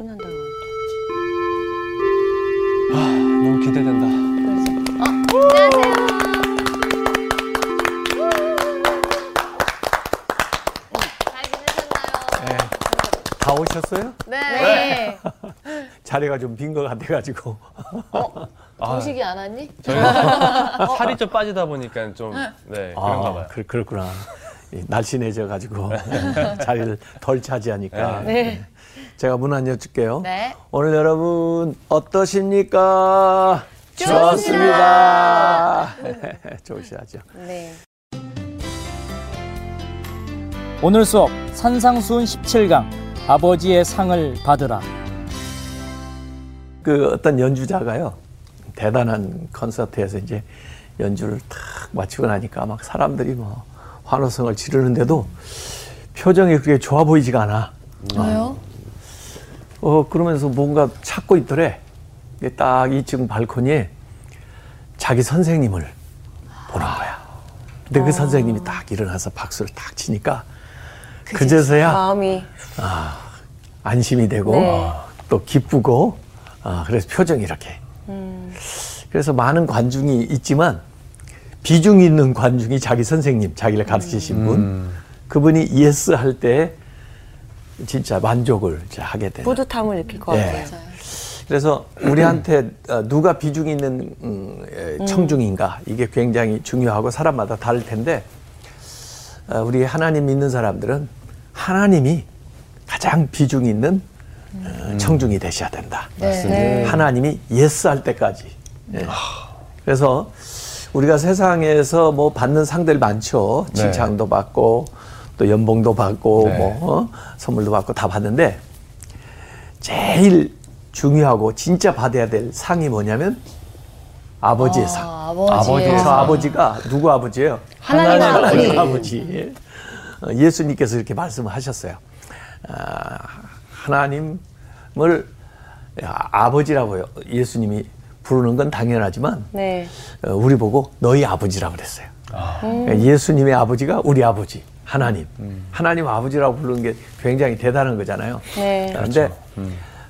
끝난다고 하는데. 아, 너무 기대된다. 안녕하세요. 잘 지내셨나요? 네. 다 오셨어요? 네. 자리가 좀 빈 것 같아가지고. 정식이 안 왔니? 저희가 살이 좀 빠지다 보니까 좀, 네, 그런가 봐요. 그, 그렇구나. 이 날씬해져 가지고 자리를 덜 차지하니까. 네. 제가 문안 여쭐게요. 네. 오늘 여러분 어떠십니까? 좋습니다. 좋으시죠. 네. 오늘 수업 산상수훈 17강 아버지의 상을 받으라. 그 어떤 연주자가요 대단한 콘서트에서 이제 연주를 탁 마치고 나니까 막 사람들이 뭐 환호성을 지르는데도 표정이 그렇게 좋아 보이지가 않아. 왜요? 어 그러면서 뭔가 찾고 있더래. 딱 2층 발코니에 자기 선생님을 보는 거야. 근데 그 선생님이 딱 일어나서 박수를 딱 치니까 그제서야 마음이 안심이 되고 네. 또 기쁘고 아, 그래서 표정이 이렇게 그래서 많은 관중이 있지만 비중 있는 관중이 자기 선생님 자기를 가르치신 분 그분이 yes 할 때 진짜 만족을 이제 하게 되는 뿌듯함을 느낄 것 예. 같아요. 그래서 우리한테 어, 누가 비중 있는 음, 에, 청중인가 이게 굉장히 중요하고 사람마다 다를 텐데 어, 우리 하나님 믿는 사람들은 하나님이 가장 비중 있는 어, 청중이 되셔야 된다. 네. 하나님이 yes 할 때까지. 예. 그래서 우리가 세상에서 뭐 받는 상들 많죠. 네. 칭찬도 받고 또 연봉도 받고 네. 뭐 어? 선물도 받고 다 받는데 제일 중요하고 진짜 받아야 될 상이 뭐냐면 아버지의 상. 아, 아버지의 저 상. 아버지가 누구 아버지예요? 하나님 아버지. 하나님 아버지. 어, 예수님께서 이렇게 말씀을 하셨어요. 아, 하나님을 아버지라고 예수님이 부르는 건 당연하지만 네. 어, 우리 보고 너희 아버지라고 그랬어요. 그러니까 예수님의 아버지가 우리 아버지, 하나님. 하나님 아버지라고 부르는 게 굉장히 대단한 거잖아요. 네. 그런데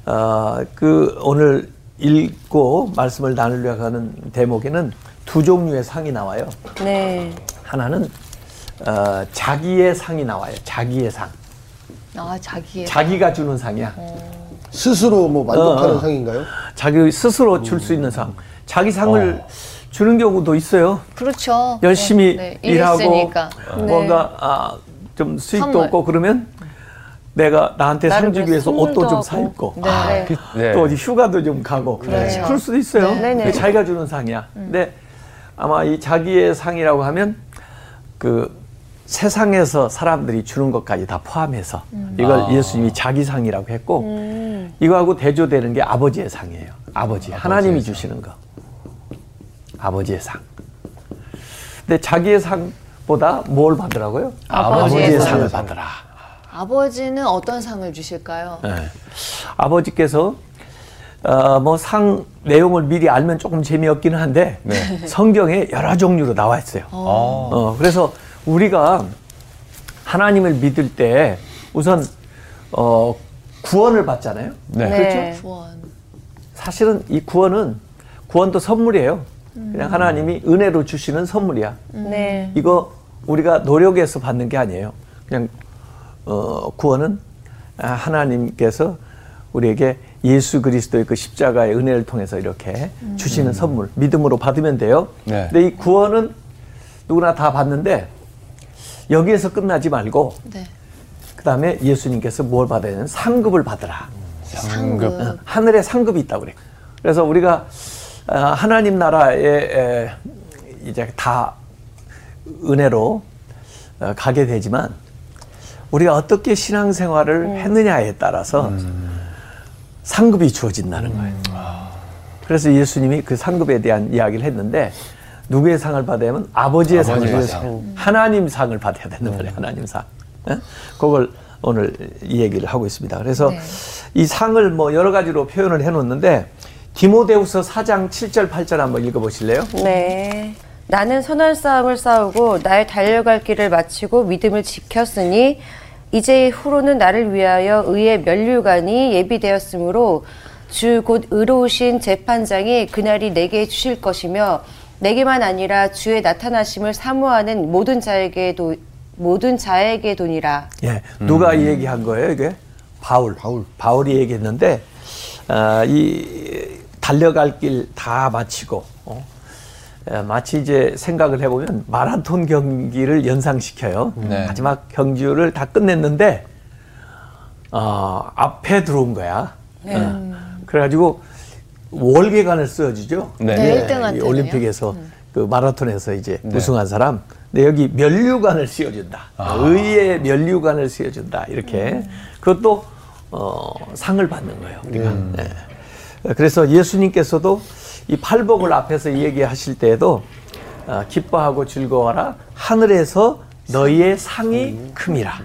어, 그 오늘 읽고 말씀을 나누려고 하는 대목에는 두 종류의 상이 나와요. 네. 하나는 어, 자기의 상이 나와요. 자기의 상. 아, 자기의. 자기가 주는 상이야. 스스로 뭐 만족하는 어, 어. 상인가요? 자기 스스로 줄 수 있는 상. 자기 상을 주는 경우도 있어요. 그렇죠. 열심히 네, 네. 일하고 일했으니까. 뭔가 아, 좀 수익도 선물. 없고 그러면 내가 나한테 상 주기 위해서 옷도 좀 사. 입고 네. 아, 네. 그- 네. 또 어디 휴가도 좀 가고 그렇죠. 그럴 수도 있어요. 네. 자기가 주는 상이야. 근데 아마 이 자기의 상이라고 하면 그 세상에서 사람들이 주는 것까지 다 포함해서 이걸 예수님이 자기 상이라고 했고 이거하고 대조되는 게 아버지의 상이에요. 아버지 하나님이 주시는 거. 아버지의 상. 근데 자기의 상보다 뭘 받으라고요? 아버지의 상을 상. 받으라. 아버지는 어떤 상을 주실까요? 네. 아버지께서 어, 뭐상 내용을 미리 알면 조금 재미없기는 한데 성경에 여러 종류로 나와 있어요. 어. 어, 그래서 우리가 하나님을 믿을 때 우선 어, 구원을 받잖아요. 네. 네. 구원. 사실은 이 구원은 구원도 선물이에요. 그냥 하나님이 은혜로 주시는 선물이야. 네. 이거 우리가 노력해서 받는 게 아니에요. 그냥 어, 구원은 아, 하나님께서 우리에게 예수 그리스도의 그 십자가의 은혜를 통해서 이렇게 주시는 선물, 믿음으로 받으면 돼요. 네. 근데 이 구원은 누구나 다 받는데 여기에서 끝나지 말고 네. 그 다음에 예수님께서 뭘 받아야 되는 상급을 받으라. 상급. 어, 하늘에 상급이 있다고 그래. 그래서 우리가 어, 하나님 나라에 에, 이제 다 은혜로 어, 가게 되지만 우리가 어떻게 신앙생활을 했느냐에 따라서 상급이 주어진다는 거예요. 그래서 예수님이 그 상급에 대한 이야기를 했는데 누구의 상을 받아야 하면 아버지의 상을 아버지의 받아야. 하나님 상을 받아야 되는 거예요. 하나님 상. 예? 그걸 오늘 이 얘기를 하고 있습니다. 그래서 네. 이 상을 뭐 여러 가지로 표현을 해 놓는데 디모데후서 4장 7절 8절 한번 읽어 보실래요? 네. 나는 선한 싸움을 싸우고 나의 달려갈 길을 마치고 믿음을 지켰으니 이제 후로는 나를 위하여 의의 면류관이 예비되었으므로 주 곧 의로우신 재판장이 그날이 내게 주실 것이며 내게만 아니라 주의 나타나심을 사모하는 모든 자에게도 모든 자에게 도니라. 예, 누가 이 얘기한 거예요? 이게 바울. 바울. 바울이 얘기했는데 아, 이 달려갈 길 다 마치고 어, 에, 마치 이제 생각을 해보면 마라톤 경기를 연상시켜요. 네. 마지막 경주를 다 끝냈는데 어, 앞에 들어온 거야. 어, 그래가지고 월계관을 써주죠. 네. 네, 예, 1등한테는요? 이 올림픽에서 그 마라톤에서 이제 우승한 사람. 근데 여기 면류관을 씌워준다. 의의 면류관을 씌워준다. 이렇게 그것도 어, 상을 받는 거예요. 우리가. 예. 그래서 예수님께서도 이 팔복을 앞에서 얘기하실 때에도 어, 기뻐하고 즐거워라. 하늘에서 너희의 상이 큼이라.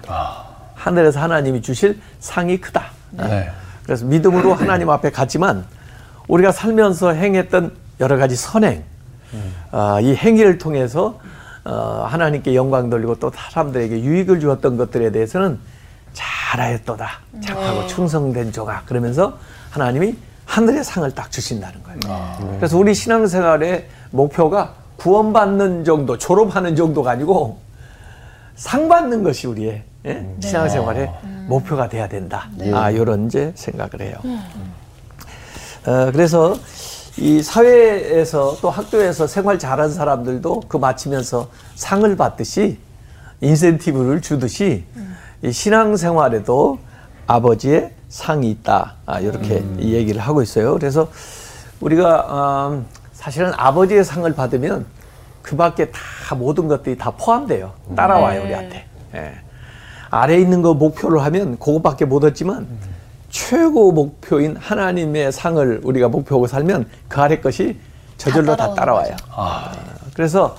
하늘에서 하나님이 주실 상이 크다. 네. 그래서 믿음으로 하나님 앞에 갔지만 우리가 살면서 행했던 여러 가지 선행, 아, 이 행위를 통해서 어, 하나님께 영광 돌리고 또 사람들에게 유익을 주었던 것들에 대해서는 잘하였도다. 착하고 충성된 조각. 그러면서 하나님이 하늘의 상을 딱 주신다는 거예요. 그래서 우리 신앙생활의 목표가 구원받는 정도, 졸업하는 정도가 아니고 상 받는 것이 우리의 예? 신앙생활의 목표가 돼야 된다. 아, 이런 이제 생각을 해요. 어, 그래서 이 사회에서 또 학교에서 생활 잘한 사람들도 그 마치면서 상을 받듯이 인센티브를 주듯이 이 신앙생활에도 아버지의 상이 있다. 아, 이렇게 이 얘기를 하고 있어요. 그래서 우리가 음, 사실은 아버지의 상을 받으면 그 밖에 다 모든 것들이 다 포함돼요. 따라와요, 우리한테. 예. 아래 있는 거 목표로 하면 그것밖에 못 얻지만 최고 목표인 하나님의 상을 우리가 목표하고 살면 그 아래 것이 저절로 다 따라와요. 아, 그래서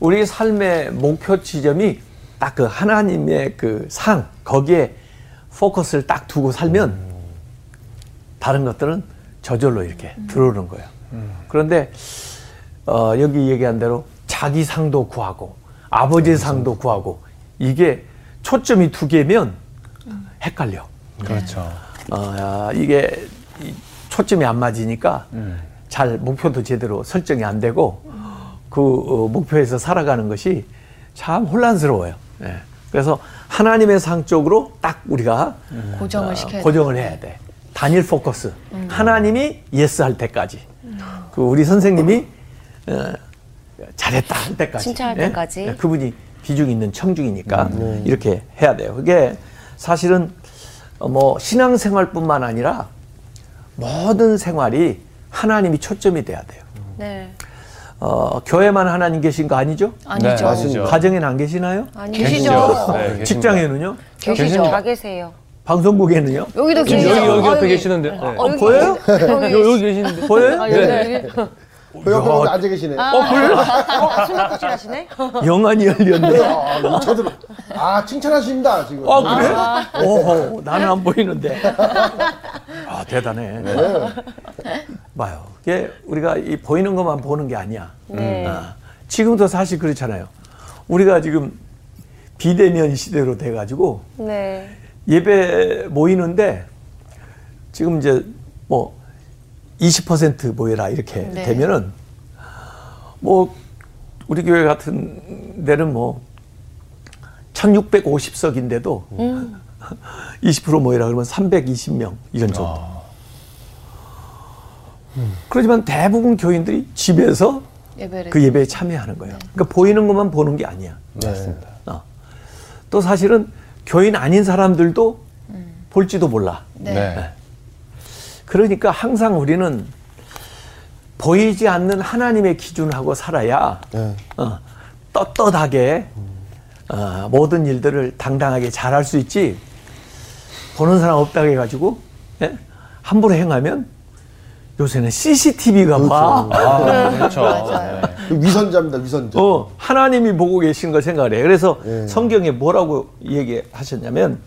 우리 삶의 목표 지점이 딱 그 하나님의 그 상 거기에 포커스를 딱 두고 살면 다른 것들은 저절로 이렇게 들어오는 거예요. 그런데 어, 여기 얘기한 대로 자기 상도 구하고 아버지 상도 구하고 이게 초점이 두 개면 헷갈려. 그렇죠. 어, 이게 이 초점이 안 맞으니까 잘 목표도 제대로 설정이 안 되고 그 어, 목표에서 살아가는 것이 참 혼란스러워요. 예. 그래서 하나님의 상 쪽으로 딱 우리가 고정을 어, 시켜야 고정을 해야 돼. 단일 포커스. 하나님이 yes 할 때까지. 그 우리 선생님이 어, 잘했다 할 때까지. 칭찬할 예? 때까지. 예, 그분이 비중 있는 청중이니까 이렇게 해야 돼요. 그게 사실은 어, 뭐 신앙생활뿐만 아니라 모든 생활이 하나님이 초점이 돼야 돼요. 네. 어, 교회만 하나님 계신 거 아니죠? 아니죠. 네, 아니죠. 가정에는 안 계시나요? 아니 계시죠. 네. 직장에는요? 계시죠. 가 계세요. 방송국에는요? 여기도 여기 계시죠. 여기 어, 옆에 여기. 계시는데. 네. 어, 보여요? 여기, 여기 계시는데. 보여요? 아, 여기, 네. 그 옆에 거기 앉아 계시네. 아, 어, 숨바꼭질 하시네? 영안이 열렸네. 아, 저들, 아, 칭찬하십니다, 지금. 아, 그래? 오, 나는 안 보이는데. 아, 대단해. 봐요. 이게 우리가 이 보이는 것만 보는 게 아니야. 네. 아, 지금도 사실 그렇잖아요. 우리가 지금 비대면 시대로 돼가지고 네. 예배 모이는데 지금 이제 뭐 20% 모여라 이렇게 네. 되면은 뭐 우리 교회 같은 데는 뭐 1650석인데도 20% 모여라 그러면 320명 이런 정도. 그렇지만 대부분 교인들이 집에서 예배를. 그 예배에 참여하는 거예요. 그러니까 보이는 것만 보는 게 아니야. 맞습니다. 어. 또 사실은 교인 아닌 사람들도 볼지도 몰라. 네. 네. 그러니까 항상 우리는 보이지 않는 하나님의 기준하고 살아야 네. 어, 떳떳하게 어, 모든 일들을 당당하게 잘할 수 있지. 보는 사람 없다고 해가지고 예? 함부로 행하면 요새는 CCTV가 봐. 아, 그렇죠. 네. 그 위선자입니다, 위선자. 어, 하나님이 보고 계신 걸 생각을 해. 그래서 예. 성경에 뭐라고 얘기하셨냐면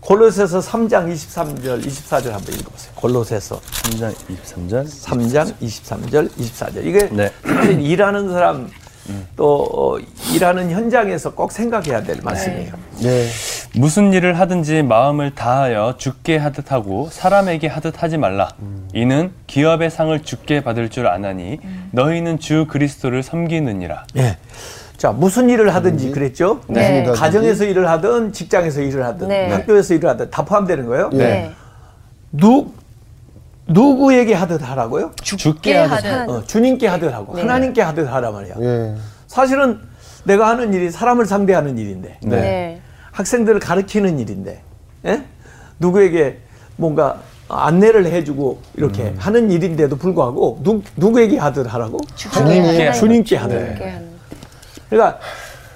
골로새서 3장 23절, 24절 한번 읽어보세요. 골로새서 3장 23절 3장 23절, 24절. 이게 네. 사실 일하는 사람 또 어, 일하는 현장에서 꼭 생각해야 될 말씀이에요. 네. 무슨 일을 하든지 마음을 다하여 죽게 하듯 하고 사람에게 하듯 하지 말라. 이는 기업의 상을 죽게 받을 줄 아나니 너희는 주 그리스도를 섬기느니라. 예. 자, 무슨 일을 하든지 그랬죠? 네. 가정에서 일을 하든 직장에서 일을 하든 네. 학교에서 일을 하든 다 포함되는 거예요. 예. 네. 누 누구에게 하듯 하라고요? 죽게 하듯 하듯. 어, 주님께 하듯 하고 네. 하나님께 하듯 하라 말이야. 예. 사실은 내가 하는 일이 사람을 상대하는 일인데 네. 네. 학생들을 가르치는 일인데 예? 누구에게 뭔가 안내를 해주고 이렇게 하는 일인데도 불구하고 누, 누구에게 하듯 하라고? 주님께 주님께 하듯. 이렇게 하는. 그러니까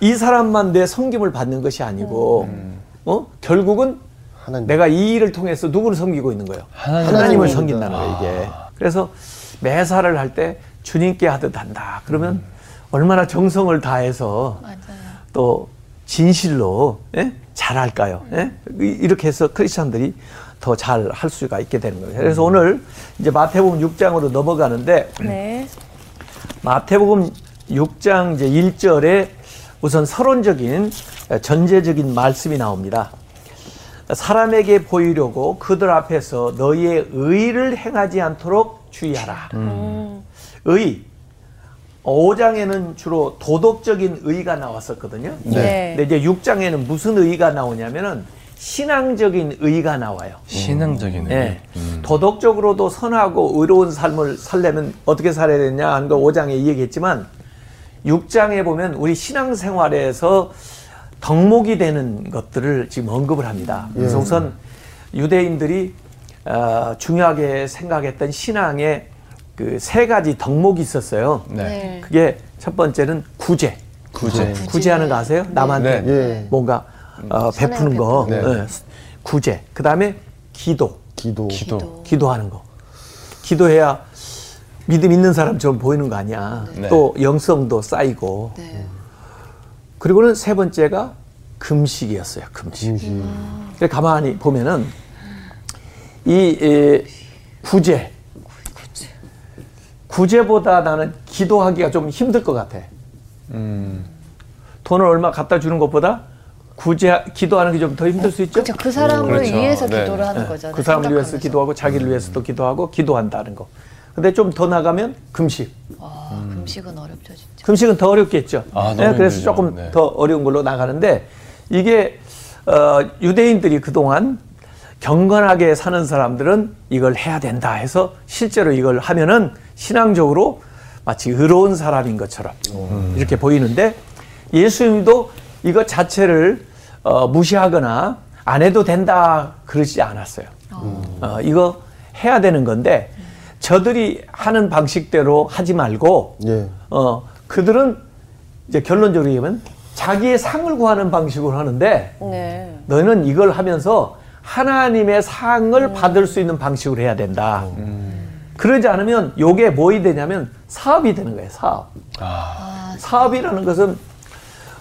이 사람만 내 섬김을 받는 것이 아니고 어? 결국은 하나님. 내가 이 일을 통해서 누구를 섬기고 있는 거예요? 하나님. 하나님을 하나님을 섬긴다는 거예요, 이게. 그래서 매사를 할 때 주님께 하듯 한다. 그러면 얼마나 정성을 다해서 맞아요. 또 진실로 예? 잘할까요? 예? 이- 이렇게 해서 크리스천들이 더 잘 할 수가 있게 되는 거예요. 그래서 오늘 이제 마태복음 6장으로 넘어가는데 네. 마태복음 6장 이제 1절에 우선 서론적인 전제적인 말씀이 나옵니다. 사람에게 보이려고 그들 앞에서 너희의 의를 행하지 않도록 주의하라. 의. 5장에는 주로 도덕적인 의가 나왔었거든요. 네. 근데 이제 6장에는 무슨 의가 나오냐면은 신앙적인 의가 나와요. 신앙적인 의미. 예. 도덕적으로도 선하고 의로운 삶을 살려면 어떻게 살아야 되냐 하는 거 5장에 얘기했지만 6장에 보면 우리 신앙생활에서 덕목이 되는 것들을 지금 언급을 합니다. 그래서 우선 유대인들이 어, 중요하게 생각했던 신앙의 그 세 가지 덕목이 있었어요. 네. 네. 그게 첫 번째는 구제. 구제. 구제하는 거 아세요? 남한테 네. 예. 뭔가 어, 베푸는 거. 베푸는 거. 예. 구제. 그 다음에 기도. 기도. 기도. 기도하는 거. 기도해야 믿음 있는 사람처럼 보이는 거 아니야. 네. 또 영성도 쌓이고. 네. 그리고는 세 번째가 금식이었어요. 금식. 음식. 그래 가만히 보면은 이 에, 구제. 구제보다 나는 기도하기가 좀 힘들 것 같아. 음. 돈을 얼마 갖다 주는 것보다 구제 기도하는 게 좀 더 힘들 수 있죠. 그렇죠. 그 사람을 그렇죠. 위해서 네. 기도를 하는 거잖아요. 그 사람을 위해서. 기도하고 자기를 위해서도 기도하고 기도한다는 거. 근데 좀 더 나가면 금식. 아, 금식은 어렵죠, 진짜. 금식은 더 어렵겠죠. 아, 너무 네, 그래서 힘들죠. 조금 네. 더 어려운 걸로 나가는데 이게 어, 유대인들이 그동안 경건하게 사는 사람들은 이걸 해야 된다 해서 실제로 이걸 하면은 신앙적으로 마치 의로운 사람인 것처럼 이렇게 보이는데 예수님도 이것 자체를 어, 무시하거나 안 해도 된다 그러지 않았어요. 어, 이거 해야 되는 건데 저들이 하는 방식대로 하지 말고 예. 어, 그들은 이제 결론적으로 얘기하면 자기의 상을 구하는 방식으로 하는데 네. 너는 이걸 하면서 하나님의 상을 받을 수 있는 방식으로 해야 된다. 그러지 않으면 요게 뭐이 되냐면 사업이 되는 거예요, 사업. 아. 사업이라는 것은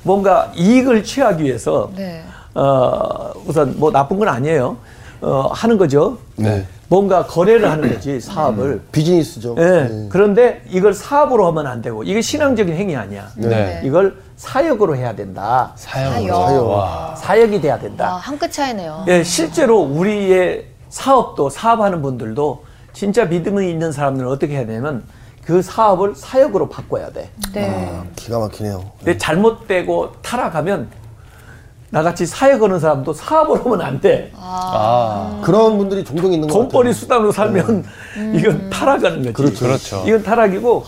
뭔가 이익을 취하기 위해서 네. 어, 우선 뭐 나쁜 건 아니에요. 어, 하는 거죠. 네. 뭔가 거래를 하는 거지, 사업을. 비즈니스죠. 예. 예. 그런데 이걸 사업으로 하면 안 되고 이게 신앙적인 행위 아니야. 네. 이걸 사역으로 해야 된다. 사역으로. 사역. 와. 사역 이 돼야 아, 된다. 한 끗 차이네요. 예, 실제로 우리의 사업도 사업하는 분들도 진짜 믿음이 있는 사람들은 어떻게 해야 되냐면 그 사업을 사역으로 바꿔야 돼. 네. 아, 기가 막히네요. 근데 잘못되고 타락하면 나같이 사역하는 사람도 사업으로 하면 안 돼. 아. 그런 분들이 종종 있는 것 같아요. 돈벌이 수단으로 살면 이건 타락하는 거지. 그렇죠. 그렇죠. 이건 타락이고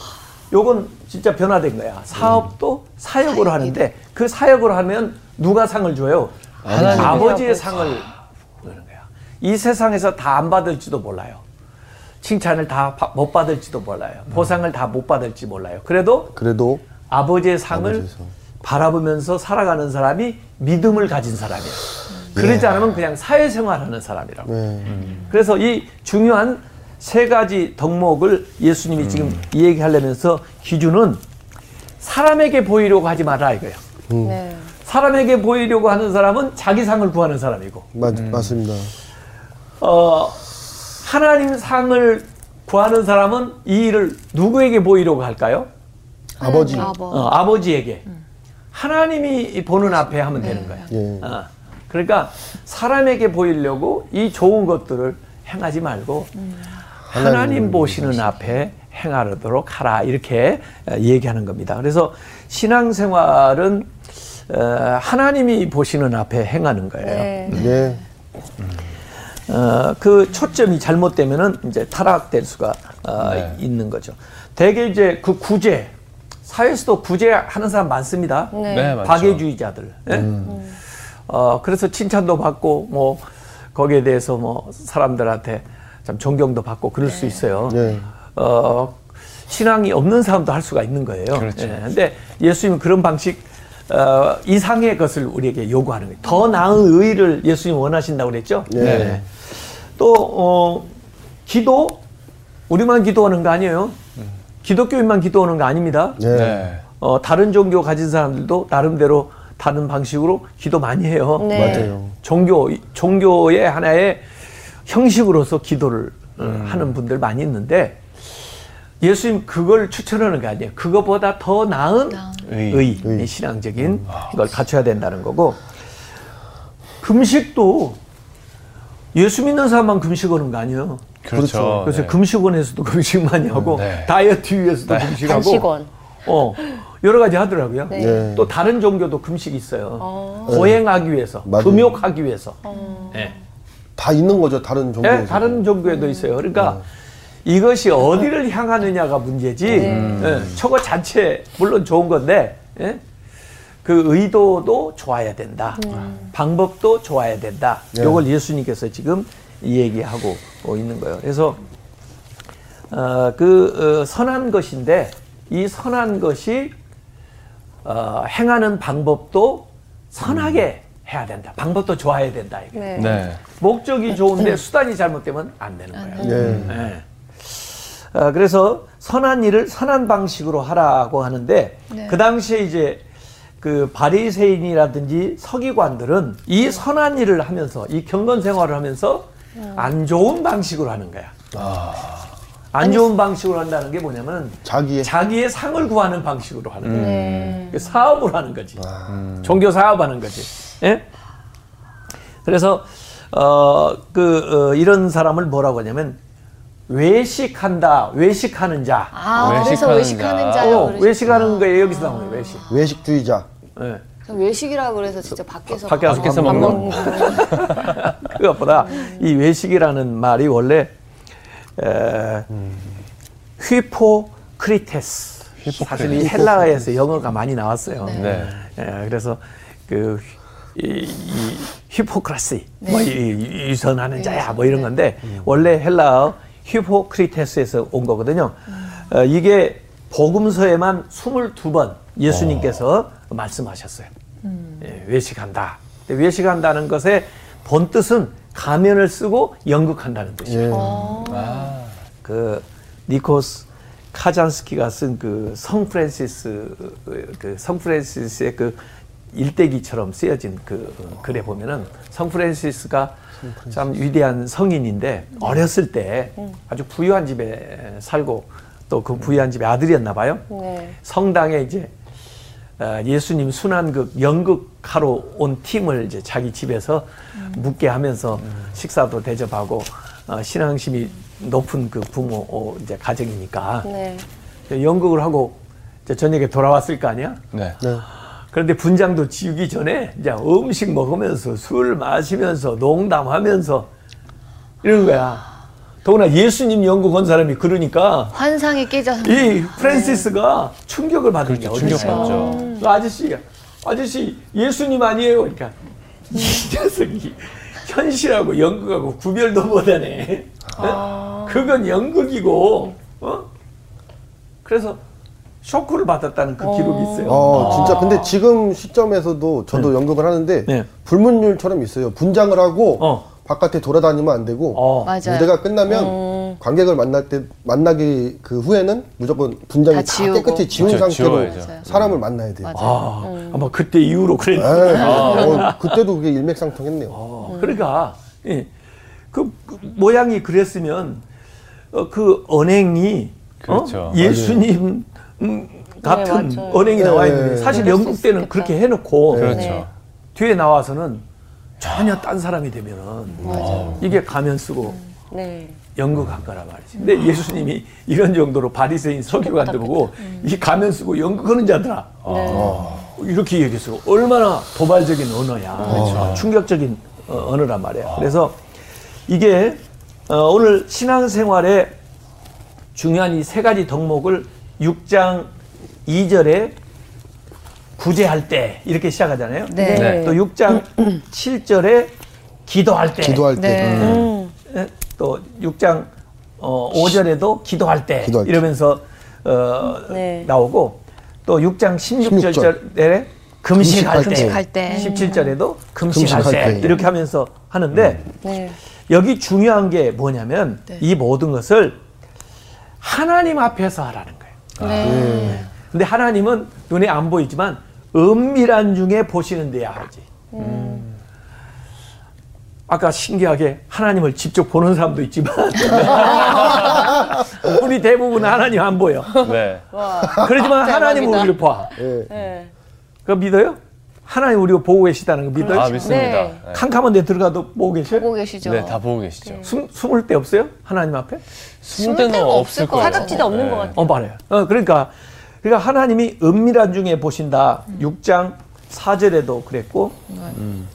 요건 진짜 변화된 거야. 사업도 사역으로 하는데 그 사역으로 하면 누가 상을 줘요? 하나님이. 아버지의 상을 주는 거야. 이 세상에서 다 안 받을지도 몰라요. 칭찬을 다 못 받을지도 몰라요. 보상을 다 못 받을지 몰라요. 그래도 그래도 아버지의 상을 아버지의 상. 바라보면서 살아가는 사람이 믿음을 가진 사람이야. 그러지 않으면 그냥 사회생활하는 사람이라고. 네. 그래서 이 중요한 세 가지 덕목을 예수님이 지금 얘기하려면서 기준은 사람에게 보이려고 하지 마라 이거예요. 네. 사람에게 보이려고 하는 사람은 자기 상을 구하는 사람이고, 맞, 맞습니다. 어, 하나님 상을 구하는 사람은 이 일을 누구에게 보이려고 할까요? 아버지. 아버. 어, 아버지에게. 하나님이 보는 앞에 하면 되는 거야. 예. 어, 그러니까 사람에게 보이려고 이 좋은 것들을 행하지 말고 하나님 하나님 보시는 앞에 행하도록 하라 이렇게 어, 얘기하는 겁니다. 그래서 신앙생활은 어, 하나님이 보시는 앞에 행하는 거예요. 네. 네. 어, 그 초점이 잘못되면은 이제 타락될 수가 어, 네. 있는 거죠. 대개 이제 그 구제 사회에서도 구제하는 사람 많습니다. 네. 네, 맞죠. 박애주의자들. 예? 어, 그래서 칭찬도 받고 뭐 거기에 대해서 뭐 사람들한테 참 존경도 받고 그럴 수 있어요. 네. 어, 신앙이 없는 사람도 할 수가 있는 거예요. 그렇죠. 예, 근데 예수님은 그런 방식 어, 이상의 것을 우리에게 요구하는 거예요. 더 나은 의를 예수님 원하신다고 그랬죠. 네. 또 어, 기도 우리만 기도하는 거 아니에요. 기독교인만 기도하는 거 아닙니다. 네. 네. 어, 다른 종교 가진 사람들도 나름대로 다른 방식으로 기도 많이 해요. 네. 맞아요. 종교 종교의 하나의 형식으로서 기도를 어, 하는 분들 많이 있는데 예수님 그걸 추천하는 게 아니에요. 그거보다 더 나은 의. 의, 의. 신앙적인 걸 갖춰야 된다는 거고 금식도 예수 믿는 사람만 금식하는 거 아니에요. 그렇죠. 그래서 네. 금식원에서도 금식 많이 하고 네. 다이어트 위해서도 금식하고 단식원. 어 여러 가지 하더라고요. 네. 네. 또 다른 종교도 금식이 있어요. 고행하기 위해서, 맞아요. 금욕하기 위해서. 예. 다 있는 거죠. 다른 종교에서. 예, 다른 종교에도 있어요. 그러니까 이것이 어디를 향하느냐가 문제지. 예, 저거 자체 물론 좋은 건데 예? 그 의도도 좋아야 된다. 방법도 좋아야 된다. 네. 이걸 예수님께서 지금 얘기하고 있는 거예요. 그래서 어, 그 어, 선한 것인데 이 선한 것이 어, 행하는 방법도 선하게 해야 된다. 방법도 좋아야 된다. 이게. 네. 네. 목적이 좋은데 수단이 잘못되면 안 되는 거예요. 네. 예. 어, 그래서 선한 일을 선한 방식으로 하라고 하는데 네. 그 당시에 이제 그 바리새인이라든지 서기관들은 이 선한 일을 하면서 이 경건 생활을 하면서 안 좋은 방식으로 하는 거야. 안 좋은 방식으로 한다는 게 뭐냐면 자기의 자기의 상을 구하는 방식으로 하는 거야. 네. 그 사업을 하는 거지. 아. 종교 사업하는 거지. 예? 그래서 어그 어, 이런 사람을 뭐라고 하냐면 외식한다, 외식하는 자. 아, 그래서 외식하는 외식하는 자. 어, 외식하는 거에 여기서 나오는 거예요. 외식. 외식주의자. 예. 외식이라고 그래서 진짜 밖에서 밖에 나가서 밖에서 밥 먹는 그것보다 이 외식이라는 말이 원래 에, 휘포크리테스. 사실 이 헬라어에서 영어가 많이 나왔어요. 네. 예, 그래서 그 이, 이 히포크라시 뭐 이, 이- 유선하는 자야 뭐 이런 건데 원래 헬라어 히포크리테스에서 온 거거든요. 어, 이게 복음서에만 22번 예수님께서 말씀하셨어요. 예, 외식한다. 근데 외식한다는 것의 본 뜻은 가면을 쓰고 연극한다는 뜻이에요. 예. 그 니코스 카잔스키가 쓴 그 성프란시스 그 성프란시스의 그 일대기처럼 쓰여진 그 글에 보면은 성프란시스가 참 위대한 성인인데 어렸을 때 아주 부유한 집에 살고 또 그 부유한 집의 아들이었나 봐요. 네. 성당에 이제 어, 예수님 순환극 연극하러 온 팀을 이제 자기 집에서 묵게 하면서 식사도 대접하고 어, 신앙심이 높은 그 부모 어, 이제 가정이니까 네. 연극을 하고 이제 저녁에 돌아왔을 거 아니야? 네. 네. 그런데 분장도 지우기 전에 이제 음식 먹으면서 술 마시면서 농담하면서 이런 거야. 더구나 예수님 연극 온 사람이 그러니까 환상이 깨져서 이 프란시스가 충격을 받은 거야. 그렇죠. 충격 어디서. 받죠. 그 아저씨가 아저씨 예수님 아니에요. 그러니까 이 녀석이 현실하고 연극하고 구별도 못하네. 어? 그건 연극이고, 어? 그래서 쇼크를 받았다는 그 기록이 있어요. 어, 진짜 근데 지금 시점에서도 저도 연극을 하는데 네. 불문율처럼 있어요. 분장을 하고 어. 바깥에 돌아다니면 안 되고 어. 맞아요. 무대가 끝나면 관객을 만날 때 만나기 그 후에는 무조건 분장이 다 다, 지우고. 깨끗이 지운 그렇죠, 상태로 지워야죠. 사람을 만나야 돼요. 맞아요. 아, 아마 그때 이후로 그랬네. 에이, 어, 그때도 그게 일맥상통했네요. 어, 그러니까 예, 그, 그 모양이 그랬으면 어, 그 언행이 그렇죠. 어? 예수님 음, 같은 맞아요. 언행이 네. 나와 있는데 사실 그럴 수 영국 때는. 그렇게 해놓고 그렇죠. 네. 뒤에 나와서는 전혀 딴 사람이 되면은 이게 가면 쓰고 네. 연극한 거란 말이지. 근데 예수님이 이런 정도로 바리새인 서기관들 보고 이 가면 쓰고 연극하는 자들아 이렇게 얘기했어요. 얼마나 도발적인 언어야. 충격적인 어, 언어란 말이야. 그래서 이게 어, 오늘 신앙생활에 중요한 이 세 가지 덕목을 6장 2절에 구제할 때 이렇게 시작하잖아요. 네. 네. 또 6장 7절에 기도할 때 기도할 때. 네. 음. 예, 또 6장 어, 5절에도 기도할 때 기도할 때. 이러면서 어, 네. 나오고 또 6장 16절에 금식할 때, 금식할 때. 17절에도 금식할, 금식할 때, 때. 이렇게 하면서 하는데 네. 여기 중요한 게 뭐냐면 네. 이 모든 것을 하나님 앞에서 하라는 거예요. 네. 근데 하나님은 눈에 안 보이지만 은밀한 중에 보시는 데야 하지. 아까 신기하게 하나님을 직접 보는 사람도 있지만 우리 대부분 하나님 안 보여. 네. 그렇지만 하나님은 우리를 봐. 예. 네. 그거 믿어요? 하나님 우리가 보고 계시다는 거 믿어요? 아, 믿습니다. 네. 네. 캄캄한 데 들어가도 보고 계셔요? 보고 계시죠? 네, 다 보고 계시죠. 숨, 숨을 데 없어요? 하나님 앞에? 숨을 데는 없을 거예요. 사각지대 없는 것 같아요. 어, 말해요. 어, 그러니까, 그러니까 하나님이 은밀한 중에 보신다. 음. 6장 4절에도 그랬고,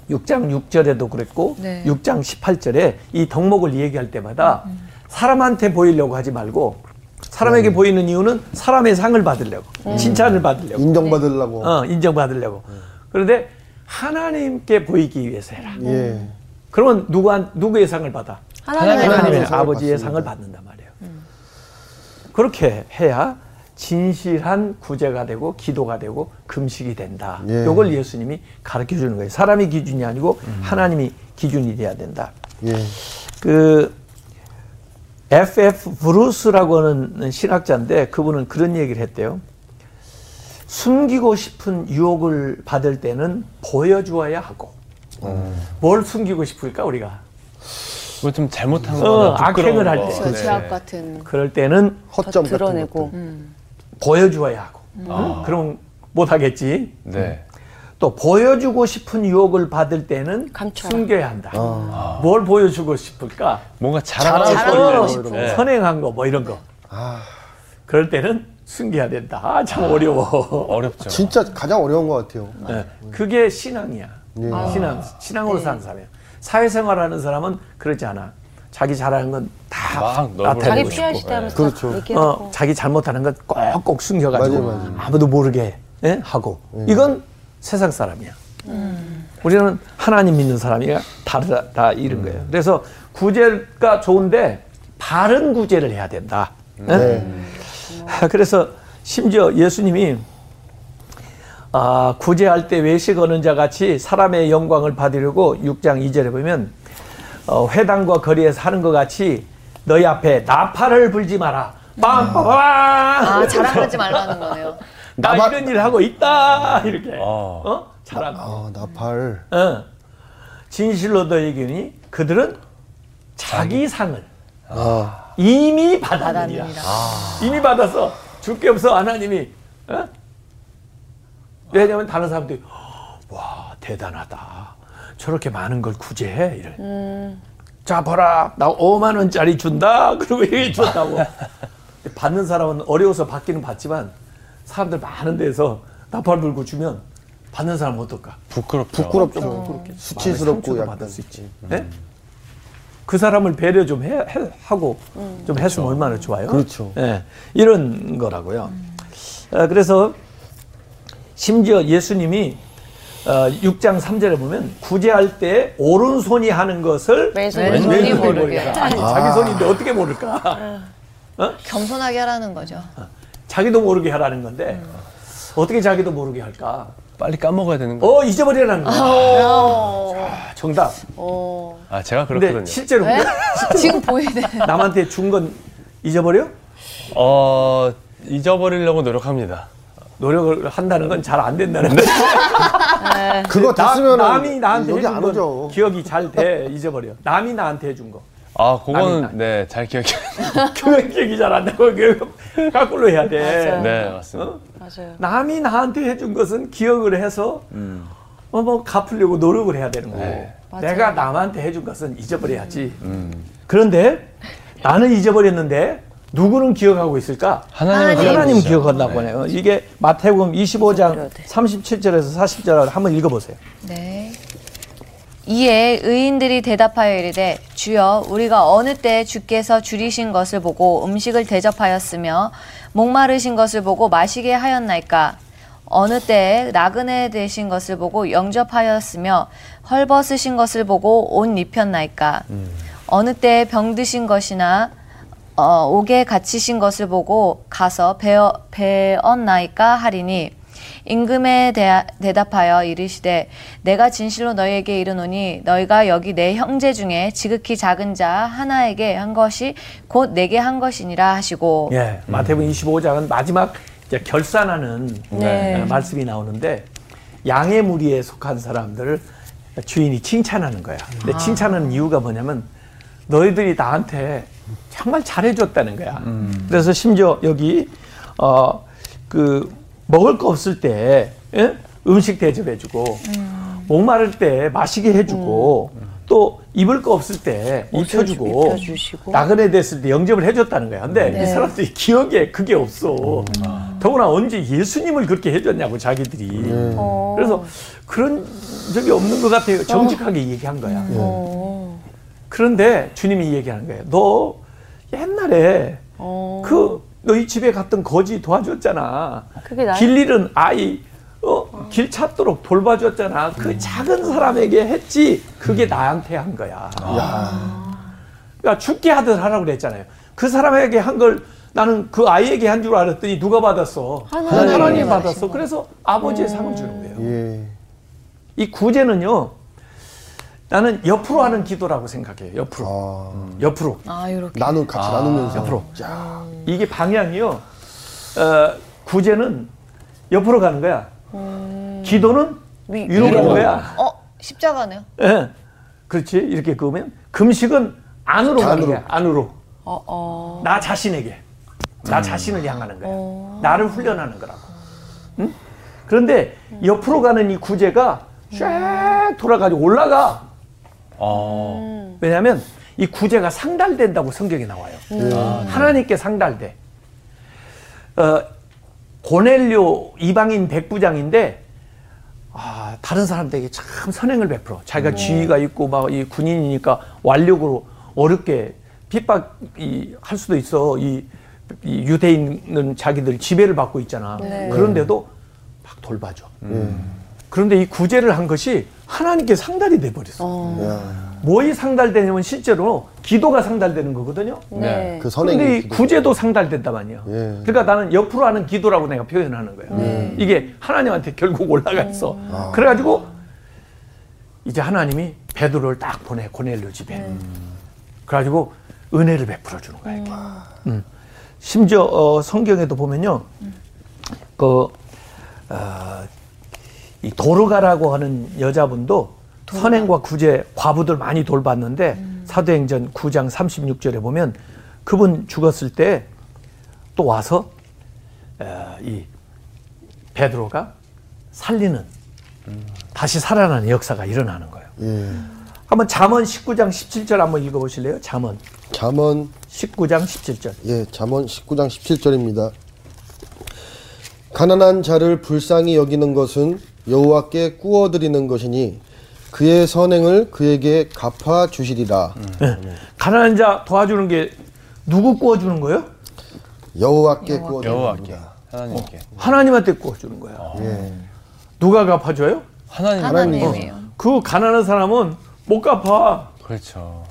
6장 6절에도 그랬고, 네. 6장 18절에 이 덕목을 얘기할 때마다 음. 사람한테 보이려고 하지 말고, 사람에게 음. 보이는 이유는 사람의 상을 받으려고, 음. 칭찬을 받으려고, 인정받으려고. 어, 인정받으려고. 음. 그런데 하나님께 보이기 위해서 해라. 예. 그러면 누구한, 누구의 상을 받아? 하나님의 하나님의 하나님의 상을 아버지의 받습니다. 상을 받는단 말이에요. 그렇게 해야 진실한 구제가 되고 기도가 되고 금식이 된다. 예. 이걸 예수님이 가르쳐 주는 거예요. 사람이 기준이 아니고 하나님이 기준이 돼야 된다. 예. 그 F.F. 브루스라고 하는 신학자인데 그분은 그런 얘기를 했대요. 숨기고 싶은 유혹을 받을 때는 보여주어야 하고 뭘 숨기고 싶을까 우리가 뭐좀 잘못한 어, 거 악행을 할 때. 그 제약 같은. 그럴 때는 허점 드러내고. 것들. 보여주어야 하고 응? 그럼 못하겠지 네. 또 보여주고 싶은 유혹을 받을 때는 감춰라. 숨겨야 한다 아. 뭘 보여주고 싶을까 뭔가 싶을 싶은 때. 네. 선행한 거 뭐 이런 거 아, 그럴 때는 숨겨야 된다 아, 참 어려워 어렵죠. 진짜 가장 어려운 것 같아요. 네. 그게 신앙이야 예. 신앙 신앙으로 사는 사람이야 사회생활하는 사람은 그러지 않아 자기 잘하는 건 다 나타내고 싶고. 그렇죠. 다 어. 자기 잘못하는 건 꼭꼭 숨겨가지고 맞아요, 맞아요. 아무도 모르게 예? 하고 이건 세상 사람이야. 우리는 하나님 믿는 사람이가 다르다 이런 거예요. 그래서 구제가 좋은데 바른 구제를 해야 된다. 예? 네. 아, 그래서 심지어 예수님이 아, 구제할 때 외식하는 자 같이 사람의 영광을 받으려고 6장 2절에 보면 어, 회당과 거리에서 하는 것 같이 너희 앞에 나팔을 불지 마라. 빵빵빵. 아, 자랑하지 말라는 거네요. 나 나팔- 이런 일을 하고 있다 이렇게. 어. 어? 자랑. 아, 나팔. 어. 진실로 너희에게 니 그들은 자기 상을 아, 이미 받았느니라. 이미 받아서 줄게 없어 하나님이. 어? 왜냐하면 다른 사람들이 와 대단하다. 저렇게 많은 걸 구제해 이래. 자 봐라 나 5만 원짜리 준다. 그리고 얘기 줬다고. 받는 사람은 어려워서 받기는 받지만 사람들 많은 데서 나팔 불고 주면 받는 사람은 어떨까? 부끄럽죠. 부끄럽죠. 마음의 수치스럽고 약간. 받을 수 있지. 네? 그 사람을 배려 좀 해, 해- 하고 좀 했으면 얼마나 좋아요. 그렇죠. 예, 이런 거라고요. 어, 그래서 심지어 예수님이 어, 6장 3절에 보면 구제할 때 오른손이 하는 것을 왼손이 왼손이 왼손이 모르게. 하라. 아니, 자기 손인데 어떻게 모를까? 겸손하게 하라는 거죠. 자기도 모르게 하라는 건데 어떻게 자기도 모르게 할까? 빨리 까먹어야 되는 거. 어 잊어버리라는 거야. 아, 정답. 어. 아, 제가 그렇거든요. 실제로 네? 지금 보이네. 남한테 준 건 잊어버려? 어, 잊어버리려고 노력합니다. 노력을 한다는 건 잘 안 된다는 거 야. 그거 나- 됐으면 남이 나한테 여기 해준 안건 오죠. 기억이 잘 돼 잊어버려. 남이 나한테 해준 거. 아, 그거는 네, 잘 기억이 그거 기억이 잘 안 나고 그거 거꾸로 해야 돼. 맞아요. 네, 맞습니다. 맞아요. 남이 나한테 해준 것은 기억을 해서 음. 어, 뭐 갚으려고 노력을 해야 되는 거고. 네. 내가 남한테 해준 것은 잊어버려야지. 그런데 나는 잊어버렸는데 누구는 기억하고 있을까? 하나님 하나님. 하나님 기억한다고 하네요. 이게 마태복음 25장 잊어버려야 돼. 37절에서 40절 한번 읽어보세요. 네. 이에 의인들이 대답하여 이르되 주여 우리가 어느 때 주께서 줄이신 것을 보고 음식을 대접하였으며 목마르신 것을 보고 마시게 하였나이까 어느 때 나그네 되신 것을 보고 영접하였으며 헐벗으신 것을 보고 옷 입혔나이까 어느 때 병드신 것이나 어, 옥에 갇히신 것을 보고 가서 배어, 배었나이까 하리니 임금에 대하, 대답하여 이르시되 내가 진실로 너희에게 이르노니 너희가 여기 내 형제 중에 지극히 작은 자 하나에게 한 것이 곧 내게 한 것이니라 하시고 예, 마태복음 25장은 마지막 이제 결산하는 네. 어, 말씀이 나오는데 양의 무리에 속한 사람들을 주인이 칭찬하는 거야. 근데 칭찬하는 이유가 뭐냐면 너희들이 나한테 정말 잘해줬다는 거야. 그래서 심지어 여기 어 그 먹을 거 없을 때 예? 음식 대접해주고 목마를 때 마시게 해주고 또 입을 거 없을 때 입혀주고 입혀주시고. 나그네 됐을 때 영접을 해줬다는 거야. 근데 네. 이 사람들이 기억에 그게 없어. 더구나 언제 예수님을 그렇게 해줬냐고 자기들이. 어. 그래서 그런 적이 없는 것 같아요. 정직하게 얘기한 거야. 어. 그런데 주님이 얘기하는 거예요. 너 옛날에 어. 그 너희 집에 갔던 거지 도와줬잖아. 길 잃은 아이 어, 길 찾도록 돌봐줬잖아. 그 작은 사람에게 했지. 그게 나한테 한 거야. 그러니까 죽게 하듯 하라고 그랬잖아요. 그 사람에게 한 걸 나는 그 아이에게 한 줄 알았더니 누가 받았어? 하나님이 하나님이 받으신 받았어. 그래서 아버지의 상을 주는 거예요. 예. 이 구제는요. 나는 옆으로 하는 기도라고 생각해요. 옆으로. 아, 옆으로. 아 이렇게 나누 같이 나누면서 옆으로. 자, 이게 방향이요. 어, 구제는 옆으로 가는 거야. 기도는 위- 위로 가는. 거야. 어 십자가네요. 예. 그렇지. 이렇게 그으면 금식은 안으로 가는 안으로. 거야. 안으로. 어, 어. 나 자신에게. 나 자신을 향하는 거야. 나를 훈련하는 거라고. 응? 그런데 옆으로 가는 이 구제가 쫙 돌아가지고 올라가. 어. 왜냐하면 이 구제가 상달된다고 성경에 나와요. 하나님께 상달돼. 어, 고넬료 이방인 백부장인데 아, 다른 사람들에게 참 선행을 베풀어. 자기가 지위가 있고 막 이 군인이니까 완력으로 어렵게 핍박 이 할 수도 있어. 이, 이 유대인은 자기들 지배를 받고 있잖아. 네. 그런데도 막 돌봐줘. 그런데 이 구제를 한 것이 하나님께 상달이 돼 버렸어. 어. 야, 뭐이 상달되냐면 실제로 기도가 상달되는 거거든요. 네. 그 선행이 그런데 이 기도. 구제도 상달된단 말이야. 예. 그러니까 나는 옆으로 하는 기도라고 내가 표현하는 거야. 이게 하나님한테 결국 올라가 있어. 그래가지고 이제 하나님이 베드로를 딱 보내 고넬료 집에. 그래가지고 은혜를 베풀어 주는 거야. 이게. 음. 심지어 어, 성경에도 보면요, 그 어, 이 도르가라고 하는 여자분도 선행과 구제 과부들 많이 돌봤는데 사도행전 9장 36절에 보면 그분 죽었을 때 또 와서 어, 이 베드로가 살리는 다시 살아나는 역사가 일어나는 거예요. 예. 한번 잠언 19장 17절 한번 읽어 보실래요? 잠언 잠언 19장 17절. 예, 잠언 19장 17절입니다. 가난한 자를 불쌍히 여기는 것은 여호와께 꾸어 드리는 것이니 그의 선행을 그에게 갚아 주시리라. 가난한 자 도와주는 게 누구 구워주는 거예요? 여호와께 꾸어 여호와께. 하나님께 하나님한테 구워주는 거야. 예. 누가 갚아줘요? 하나님 하나님이에요. 그 가난한 사람은 못 갚아. 그렇죠.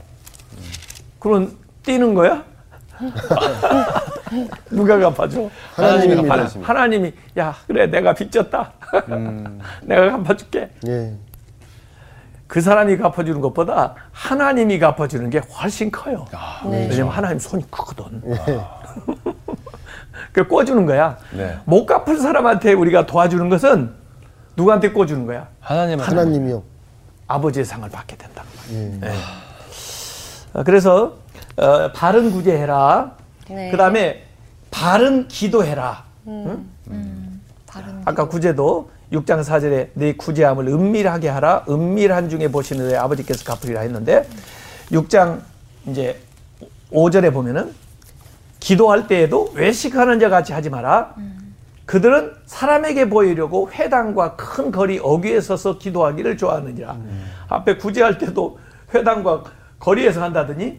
그럼 뛰는 거야? 누가 갚아줘? 하나님입니다. 하나, 하나님이 야 그래 내가 빚졌다. 내가 갚아줄게. 예. 그 사람이 갚아주는 것보다 하나님이 갚아주는 게 훨씬 커요. 네. 왜냐면 하나님 손이 크거든. 그 꿔주는 거야. 네. 못 갚을 사람한테 우리가 도와주는 것은 누구한테 꿔주는 거야? 하나님 하나님이요. 아버지의 상을 받게 된다. 예. 어, 그래서 어, 바른 구제해라. 네. 그다음에 바른 기도해라. 바른 아까 구제도 6장 4절에 내 구제함을 은밀하게 하라 은밀한 중에 보시는 내 아버지께서 갚으리라 했는데 6장 이제 5절에 보면은 기도할 때에도 외식하는 자 같이 하지 마라. 그들은 사람에게 보이려고 회당과 큰 거리 어귀에 서서 기도하기를 좋아하느니라. 앞에 구제할 때도 회당과 거리에서 한다더니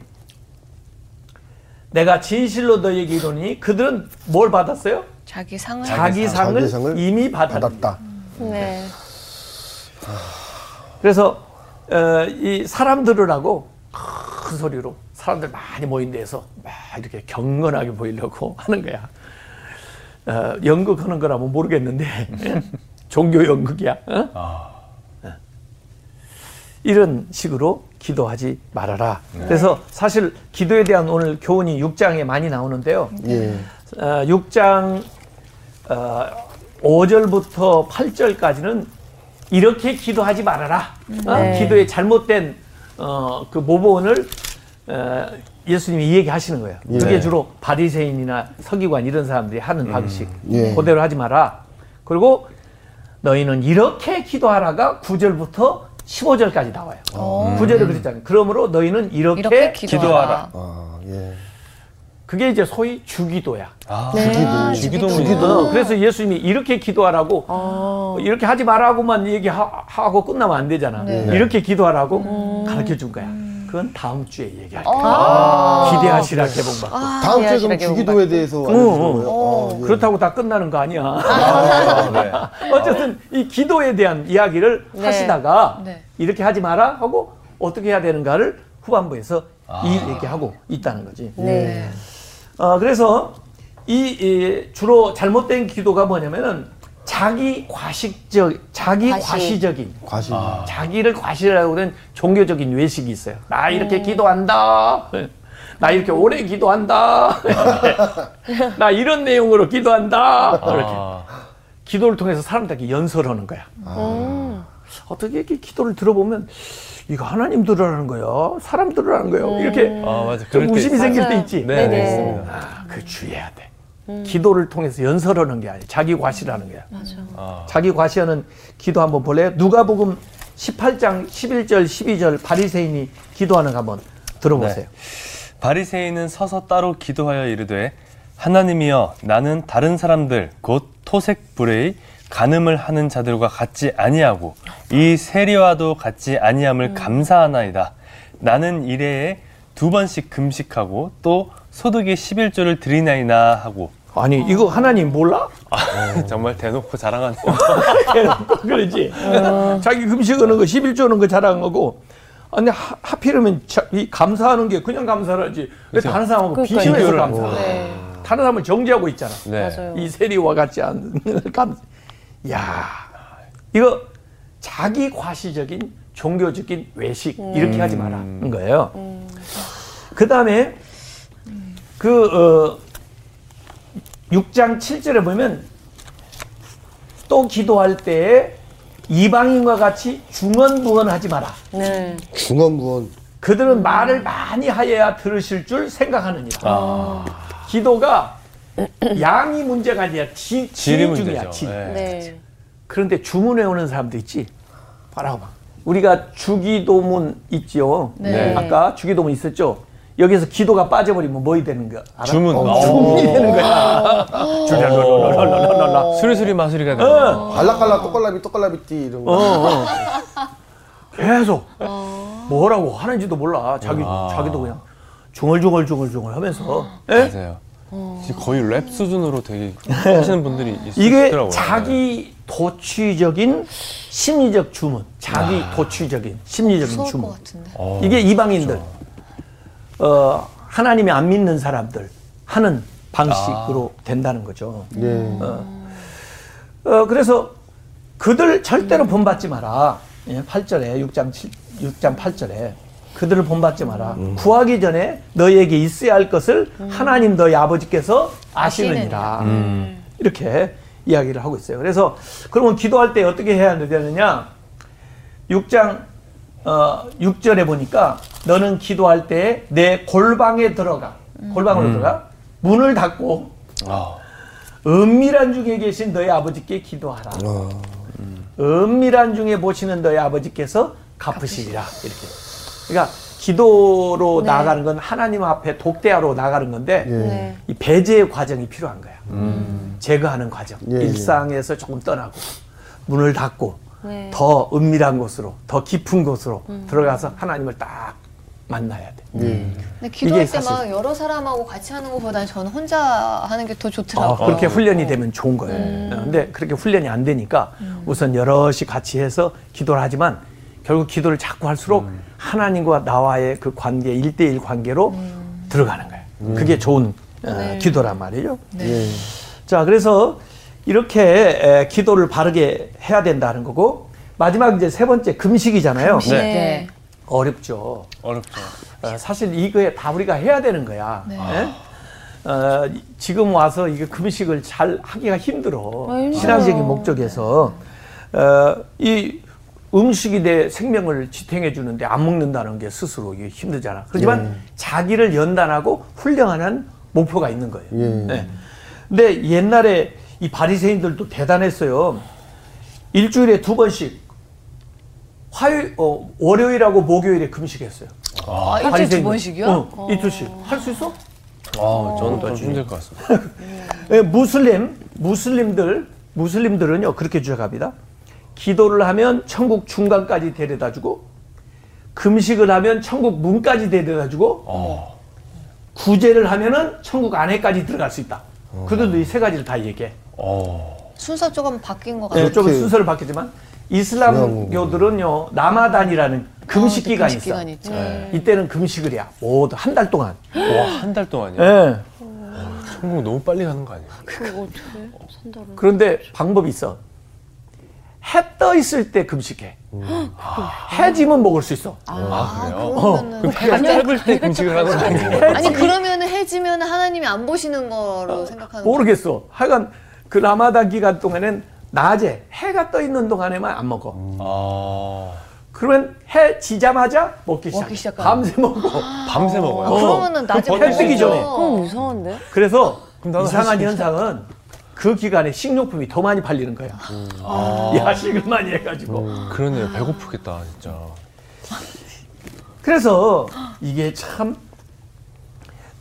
내가 진실로 너에게 이르니 그들은 뭘 받았어요? 자기 상을 자기 상을, 자기 상을 이미 받았다. 받았다. 네. 그래서 어, 이 사람들을 하고 큰 소리로 사람들 많이 모인 데서 막 이렇게 경건하게 보이려고 하는 거야. 어, 연극하는 거라면 모르겠는데 종교 연극이야. 어? 어. 이런 식으로 기도하지 말아라. 그래서 사실 기도에 대한 오늘 교훈이 6장에 많이 나오는데요. 예. 어, 6장 어, 5절부터 8절까지는 이렇게 기도하지 말아라. 어? 네. 기도의 잘못된 어, 그 모본을 어, 예수님이 얘기하시는 거예요. 그게 네. 주로 바리새인이나 서기관 이런 사람들이 하는 방식. 예. 그대로 하지 마라. 그리고 너희는 이렇게 기도하라가 9절부터 15절까지 나와요. 9절에 그랬잖아요. 그러므로 너희는 이렇게, 이렇게 기도하라. 아, 예. 그게 이제 소위 주기도야. 아, 네. 주기도문이요. 어, 그래서 예수님이 이렇게 기도하라고 어, 이렇게 하지 말라고만 얘기하고 끝나면 안 되잖아. 이렇게 기도하라고 가르쳐 준 거야. 그건 다음 주에 얘기할게. 기대하시라 개봉받고. 다음 주에 그럼 주기도에 대해서 어, 알려주는 어. 거예요? 아, 예. 그렇다고 다 끝나는 거 아니야. 아, 네. 어쨌든 이 기도에 대한 이야기를 네. 하시다가 네. 이렇게 하지 마라 하고 어떻게 해야 되는가를 후반부에서 이 얘기하고 있다는 거지. 네. 어, 그래서 이, 이 주로 잘못된 기도가 뭐냐면은 자기 과식적, 자기 과시. 과시적인, 과시. 자기를 과시라고 하는 종교적인 외식이 있어요. 나 이렇게 기도한다. 나 이렇게 오래 기도한다. 나 이런 내용으로 기도한다. 이렇게 아, 기도를 통해서 사람들에게 연설하는 거야. 어떻게 이렇게 기도를 들어보면 이거 하나님 들으라는 거야, 사람 들으라는 거야. 이렇게 아 맞아. 좀 그럴 때 의심이. 생길 때. 있지. 네, 네네. 네, 있습니다. 아, 그 주의해야 돼. 기도를 통해서 연설하는 게 아니야. 자기 과시라는 거야. 아, 자기 과시하는 기도 한번 볼래요? 누가복음 18장 11절 12절 바리새인이 기도하는 거 한번 들어보세요. 바리새인은 서서 따로 기도하여 이르되 하나님이여 나는 다른 사람들 곧 토색 불의 간음을 하는 자들과 같지 아니하고 이 세리와도 같지 아니함을 감사하나이다. 나는 일해에 두 번씩 금식하고 또 소득의 11조를 드리나이나 하고 아니 이거 하나님 몰라? 정말 대놓고 자랑하네요. 그러지. 자기 금식하는 거 11조는 거 자랑하고 아니 하, 하필이면 자, 이 감사하는 게 그냥 감사하지 왜 다른 사람하고 비교를 감사해? 네. 다른 사람을 정지하고 있잖아. 네. 이 세리와 같지 않은 감. 야, 이거 자기 과시적인 종교적인 외식 이렇게 하지 마라는 거예요. 그 다음에 그 어, 6장 7절에 보면 또 기도할 때에 이방인과 같이 중언부언하지 마라. 네. 중언부언. 그들은 말을 많이 하여야 들으실 줄 생각하느니라. 아, 기도가 양이 문제가 아니라 지, 질이 질 중이야. 질. 네. 네. 그런데 주문해 오는 사람도 있지. 봐라 봐. 우리가 주기도문 있죠. 네. 아까 주기도문 있었죠. 여기서 기도가 빠져버리면 뭐이 되는 거야? 알아? 주문. 어, 주문이 되는 거야. 주랄랄랄랄랄랄라. 수리수리 마수리가 되네. 어, 알락알락 똑갈라비 똑갈라비띠 이런 거. 어, 어. 계속 뭐라고 하는지도 몰라. 자기 아. 자기도 그냥 중얼중얼중얼중얼 하면서. 예? 맞아요. 지금 거의 랩 수준으로 되게 하시는 분들이 이게 있더라고요. 자기 도취적인 심리적 주문, 자기 도취적인 심리적인 무서울 주문. 것 같은데. 어, 이게 이방인들, 어, 하나님이 안 믿는 사람들 하는 방식으로 된다는 거죠. 예. 어, 그래서 그들 절대로 본받지 마라. 예, 8절에 6장 7, 6장 8절에 그들을 본받지 마라. 구하기 전에 너희에게 있어야 할 것을 하나님 너희 아버지께서 아시느니라. 음. 이렇게 이야기를 하고 있어요. 그래서 그러면 기도할 때 어떻게 해야 되느냐? 6장 어, 6절에 보니까 너는 기도할 때 내 골방에 들어가. 골방으로 들어가. 문을 닫고 아, 은밀한 중에 계신 너희 아버지께 기도하라. 어, 은밀한 중에 보시는 너희 아버지께서 갚으시리라 이렇게. 그러니까 기도로 나아가는 건 하나님 앞에 독대하러 나가는 건데 네. 이 배제의 과정이 필요한 거야. 제거하는 과정. 예, 예. 일상에서 조금 떠나고 문을 닫고 네. 더 은밀한 곳으로 더 깊은 곳으로 들어가서 하나님을 딱 만나야 돼. 근데 기도할 때 막 여러 사람하고 같이 하는 것보다는 저는 혼자 하는 게더 어, 좋더라고요. 그렇게 훈련이 되면 좋은 거예요. 어, 근데 그렇게 훈련이 안 되니까 우선 여럿이 같이 해서 기도를 하지만 결국 기도를 자꾸 할수록 하나님과 나와의 그 관계, 일대일 관계로 들어가는 거예요. 그게 좋은 어, 기도란 말이죠. 예. 자, 그래서 이렇게 에, 기도를 바르게 해야 된다는 거고 마지막 이제 세 번째 금식이잖아요. 네. 어렵죠. 어렵죠. 어, 사실 이거에 다 우리가 해야 되는 거야. 예? 어, 이- 지금 와서 이게 금식을 잘 하기가 힘들어. 아. 신앙적인 목적에서 어, 이 음식이 내 생명을 지탱해 주는데 안 먹는다는 게 스스로 이게 힘들잖아. 그렇지만 자기를 연단하고 훈련하는 목표가 있는 거예요. 예. 네. 근데 옛날에 이 바리새인들도 대단했어요. 일주일에 두 번씩 화요일, 어, 월요일하고 목요일에 금식했어요. 아, 일주일 두. 번씩이요? 어, 이틀씩. 할 수 있어? 아, 저는 좀 힘들 것 같습니다. 예, 무슬림, 무슬림들, 무슬림들은요, 그렇게 주장합니다. 기도를 하면 천국 중간까지 데려다 주고, 금식을 하면 천국 문까지 데려다 주고, 구제를 하면은 천국 안에까지 들어갈 수 있다. 그들도 이 세 가지를 다 얘기해. 어, 순서 조금 바뀐 것 네, 같아요. 조금 이렇게 순서를 바뀌지만, 이슬람교들은요, 라마단이라는 금식 네, 기간이 금식 있어. 기간이 있죠. 네. 이때는 금식을 해야. 모두 한달 동안. 와, 한 달 동안이요? 예. 천국 너무 빨리 가는 거 아니에요? 그거 어떻게? 그런데 방법이 있어. 해 떠 있을 때 금식해. 해 지면 먹을 수 있어. 아, 그래요? 그러면은 그럼 해가 짧을 때 금식을 하는 거 아니에요? 아니 그러면은 해지면 하나님이 안 보시는 거로 생각하는 거 모르겠어. 하여간 그 라마단 기간 동안엔 낮에 해가 떠 있는 동안에만 안 먹어. 아, 그러면 해 지자마자 먹기 시작해. 먹기 시작하는 밤새 먹고. 밤새 먹어요? 아, 그러면은 낮에 해 뜨기 전에. 그럼 이상한데? 그래서 그럼 이상한 현상은 그 기간에 식료품이 더 많이 팔리는 거야. 야식을 많이 해가지고. 그러네요. 배고프겠다, 진짜. 그래서 이게 참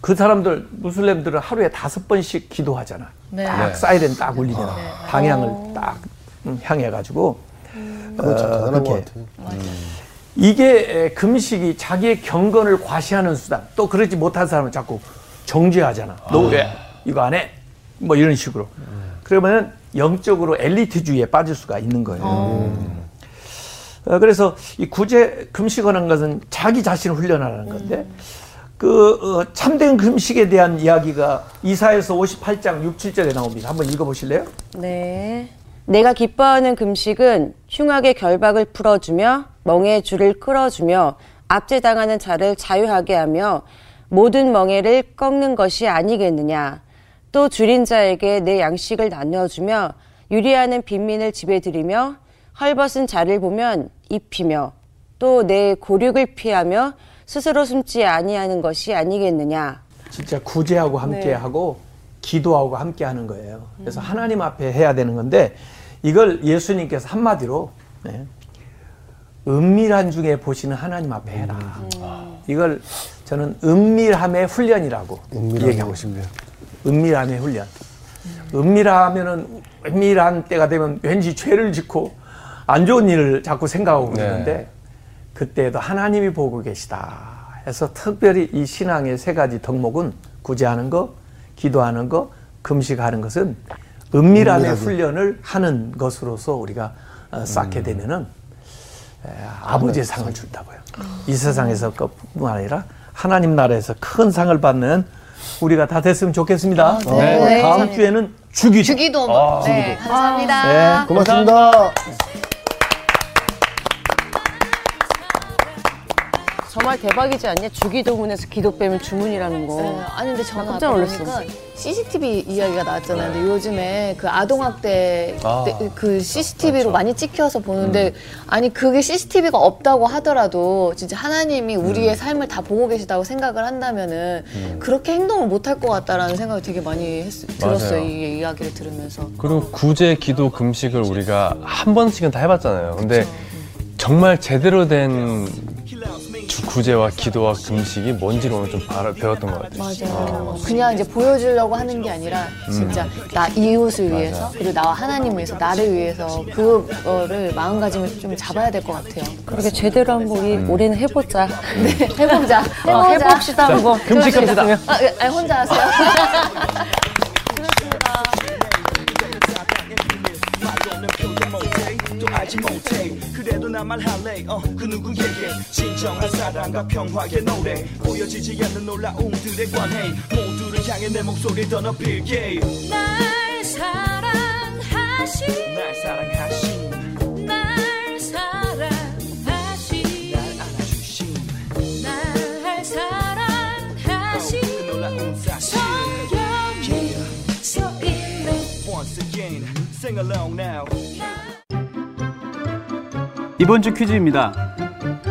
그 사람들 무슬림들은 하루에 다섯 번씩 기도하잖아. 네. 딱 네. 사이렌 딱 울리잖아. 방향을 딱 음, 향해 가지고 그거 참 어, 대단한 그렇게. 것 같아. 이게 에, 금식이 자기의 경건을 과시하는 수단. 또 그러지 못한 사람은 자꾸 정죄하잖아. 너왜 이거 안 해? 뭐 이런 식으로. 그러면 영적으로 엘리트주의에 빠질 수가 있는 거예요. 어, 그래서 이 구제 금식하는 것은 자기 자신을 훈련하는 건데 그 어, 참된 금식에 대한 이야기가 이사에서 58장 6, 7절에 나옵니다. 한번 읽어보실래요? 네. 내가 기뻐하는 금식은 흉악의 결박을 풀어주며 멍에 줄을 끌어주며 압제당하는 자를 자유하게 하며 모든 멍에를 꺾는 것이 아니겠느냐. 또 줄인 자에게 내 양식을 나누어주며 유리하는 빈민을 집에 들이며 헐벗은 자를 보면 입히며 또 내 고륙을 피하며 스스로 숨지 아니하는 것이 아니겠느냐. 진짜 구제하고 함께하고 기도하고 함께하는 거예요. 그래서 하나님 앞에 해야 되는 건데 이걸 예수님께서 한마디로 네, 은밀한 중에 보시는 하나님 앞에 해라. 이걸 저는 은밀함의 훈련이라고 은밀함의 얘기하고 싶어요. 은밀함의 훈련. 은밀하면은 은밀한 때가 되면 왠지 죄를 짓고 안 좋은 일을 자꾸 생각하고 네. 그러는데 그때도 하나님이 보고 계시다. 해서 특별히 이 신앙의 세 가지 덕목은 구제하는 거, 기도하는 거, 금식하는 것은 은밀함의 은밀하게. 훈련을 하는 것으로서 우리가 어, 쌓게 되면은 에, 아버지의 상을 준다고요. 이 세상에서 것뿐만 아니라 하나님 나라에서 큰 상을 받는 우리가 다 됐으면 좋겠습니다. 네. 다음 네. 주에는 주기도. 주기도 아, 네, 감사합니다. 네. 고맙습니다. 저말 대박이지 않냐? 주기도문에서 기도 빼면 주문이라는 거. 네, 아니 근데 저는 깜짝 놀랐어. CCTV 이야기가 나왔잖아요. 근데 요즘에 그 아동학대 아, 때그 CCTV로 그렇죠. 많이 찍혀서 보는데 아니 그게 CCTV가 없다고 하더라도 진짜 하나님이 우리의 삶을 다 보고 계시다고 생각을 한다면은 그렇게 행동을 못 할 것 같다라는 생각이 되게 많이 했, 들었어요. 맞아요. 이 이야기를 들으면서. 그리고 구제, 기도, 금식을 우리가 한 번씩은 다 해봤잖아요. 근데 정말 제대로 된 주- 구제와 기도와 금식이 뭔지를 오늘 좀 바- 배웠던 것 같아요. 맞아요. 그냥 이제 보여주려고 하는 게 아니라 진짜 나 이웃을 위해서 그리고 나와 하나님을 위해서 나를 위해서 그거를 마음가짐을 좀 잡아야 될 것 같아요. 그렇게 제대로 한번 우리 올해는 해보자. 네, 해보자. 어, 해봅시다 한번. 금식합시다. 아, 예, 아니, 혼자 하세요. 또 알지 못해 그래도 난 말할래. 어, 그 누구에게 진정한 사랑과 평화의 노래. 보여지지 않는 놀라움들의 관해 모두를 향해 내 목소리 더 높일게. 날 사랑하신. 날 사랑하신. 날 사랑하신. 날 안아주신. 날 사랑하신. 그 놀라운 사실. 성경에 써있는 Once again sing along now 이번 주 퀴즈입니다.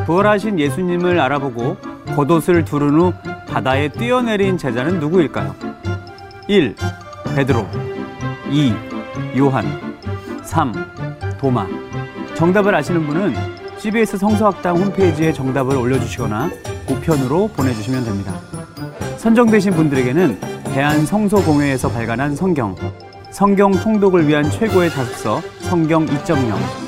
부활하신 예수님을 알아보고 겉옷을 두른 후 바다에 뛰어내린 제자는 누구일까요? 1. 베드로 2. 요한 3. 도마 정답을 아시는 분은 CBS 성서학당 홈페이지에 정답을 올려주시거나 우편으로 보내주시면 됩니다. 선정되신 분들에게는 대한성소공회에서 발간한 성경, 성경 통독을 위한 최고의 자습서 성경 2.0,